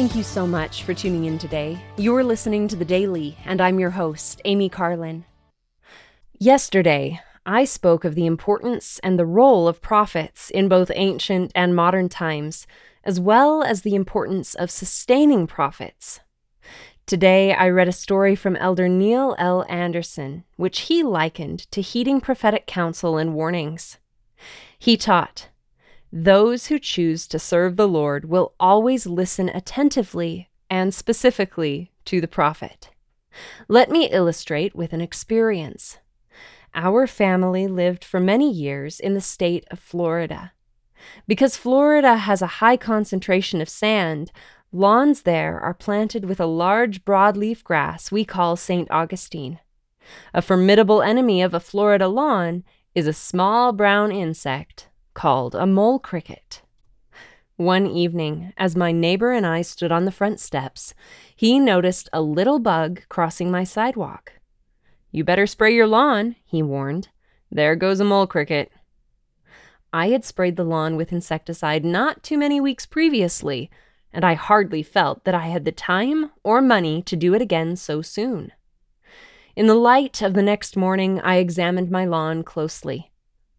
Thank you so much for tuning in today. You're listening to The Daily, and I'm your host, Amy Carlin. Yesterday, I spoke of the importance and the role of prophets in both ancient and modern times, as well as the importance of sustaining prophets. Today, I read a story from Elder Neil L. Andersen, which he likened to heeding prophetic counsel and warnings. He taught, Those who choose to serve the Lord will always listen attentively and specifically to the prophet. Let me illustrate with an experience. Our family lived for many years in the state of Florida. Because Florida has a high concentration of sand, lawns there are planted with a large broadleaf grass we call St. Augustine. A formidable enemy of a Florida lawn is a small brown insect called a mole cricket. One evening, as my neighbor and I stood on the front steps, he noticed a little bug crossing my sidewalk. You better spray your lawn, he warned. There goes a mole cricket. I had sprayed the lawn with insecticide not too many weeks previously, and I hardly felt that I had the time or money to do it again so soon. In the light of the next morning, I examined my lawn closely.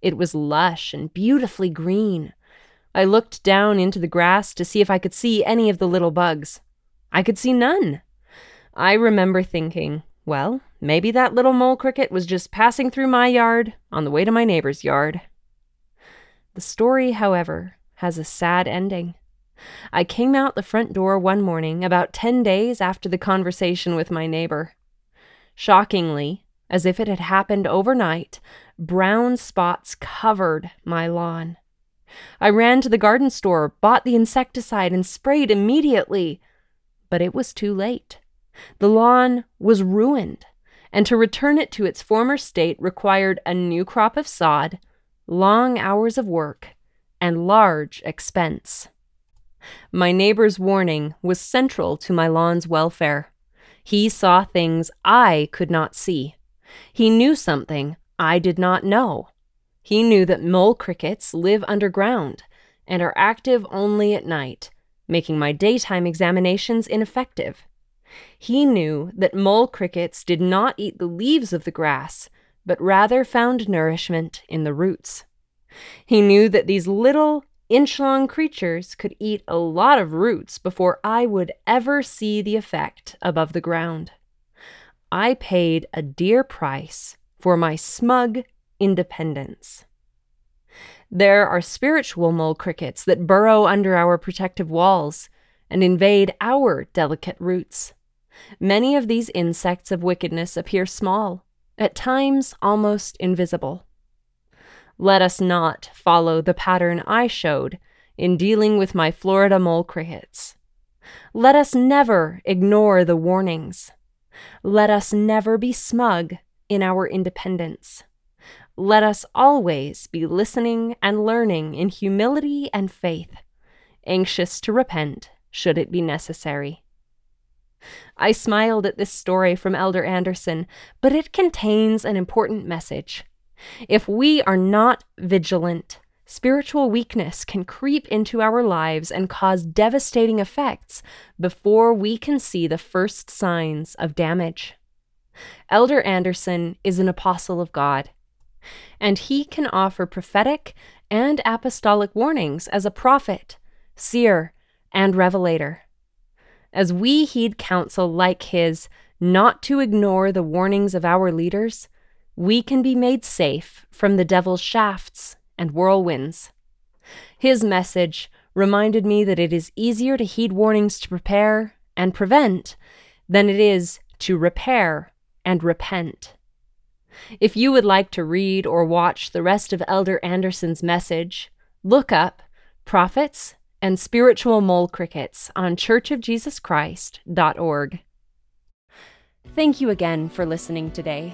It was lush and beautifully green. I looked down into the grass to see if I could see any of the little bugs. I could see none. I remember thinking, well, maybe that little mole cricket was just passing through my yard on the way to my neighbor's yard. The story, however, has a sad ending. I came out the front door one morning about 10 days after the conversation with my neighbor. Shockingly, as if it had happened overnight, brown spots covered my lawn. I ran to the garden store, bought the insecticide, and sprayed immediately. But it was too late. The lawn was ruined, and to return it to its former state required a new crop of sod, long hours of work, and large expense. My neighbor's warning was central to my lawn's welfare. He saw things I could not see. He knew something I did not know. He knew that mole crickets live underground and are active only at night, making my daytime examinations ineffective. He knew that mole crickets did not eat the leaves of the grass, but rather found nourishment in the roots. He knew that these little, inch long creatures could eat a lot of roots before I would ever see the effect above the ground. I paid a dear price for my smug independence. There are spiritual mole crickets that burrow under our protective walls and invade our delicate roots. Many of these insects of wickedness appear small, at times almost invisible. Let us not follow the pattern I showed in dealing with my Florida mole crickets. Let us never ignore the warnings. Let us never be smug in our independence. Let us always be listening and learning in humility and faith, anxious to repent should it be necessary. I smiled at this story from Elder Andersen, but it contains an important message. If we are not vigilant, spiritual weakness can creep into our lives and cause devastating effects before we can see the first signs of damage. Elder Andersen is an apostle of God, and he can offer prophetic and apostolic warnings as a prophet, seer, and revelator. As we heed counsel like his not to ignore the warnings of our leaders, we can be made safe from the devil's shafts and whirlwinds. His message reminded me that it is easier to heed warnings to prepare and prevent than it is to repair and repent. If you would like to read or watch the rest of Elder Andersen's message, look up Prophets and Spiritual Mole Crickets on churchofjesuschrist.org. Thank you again for listening today.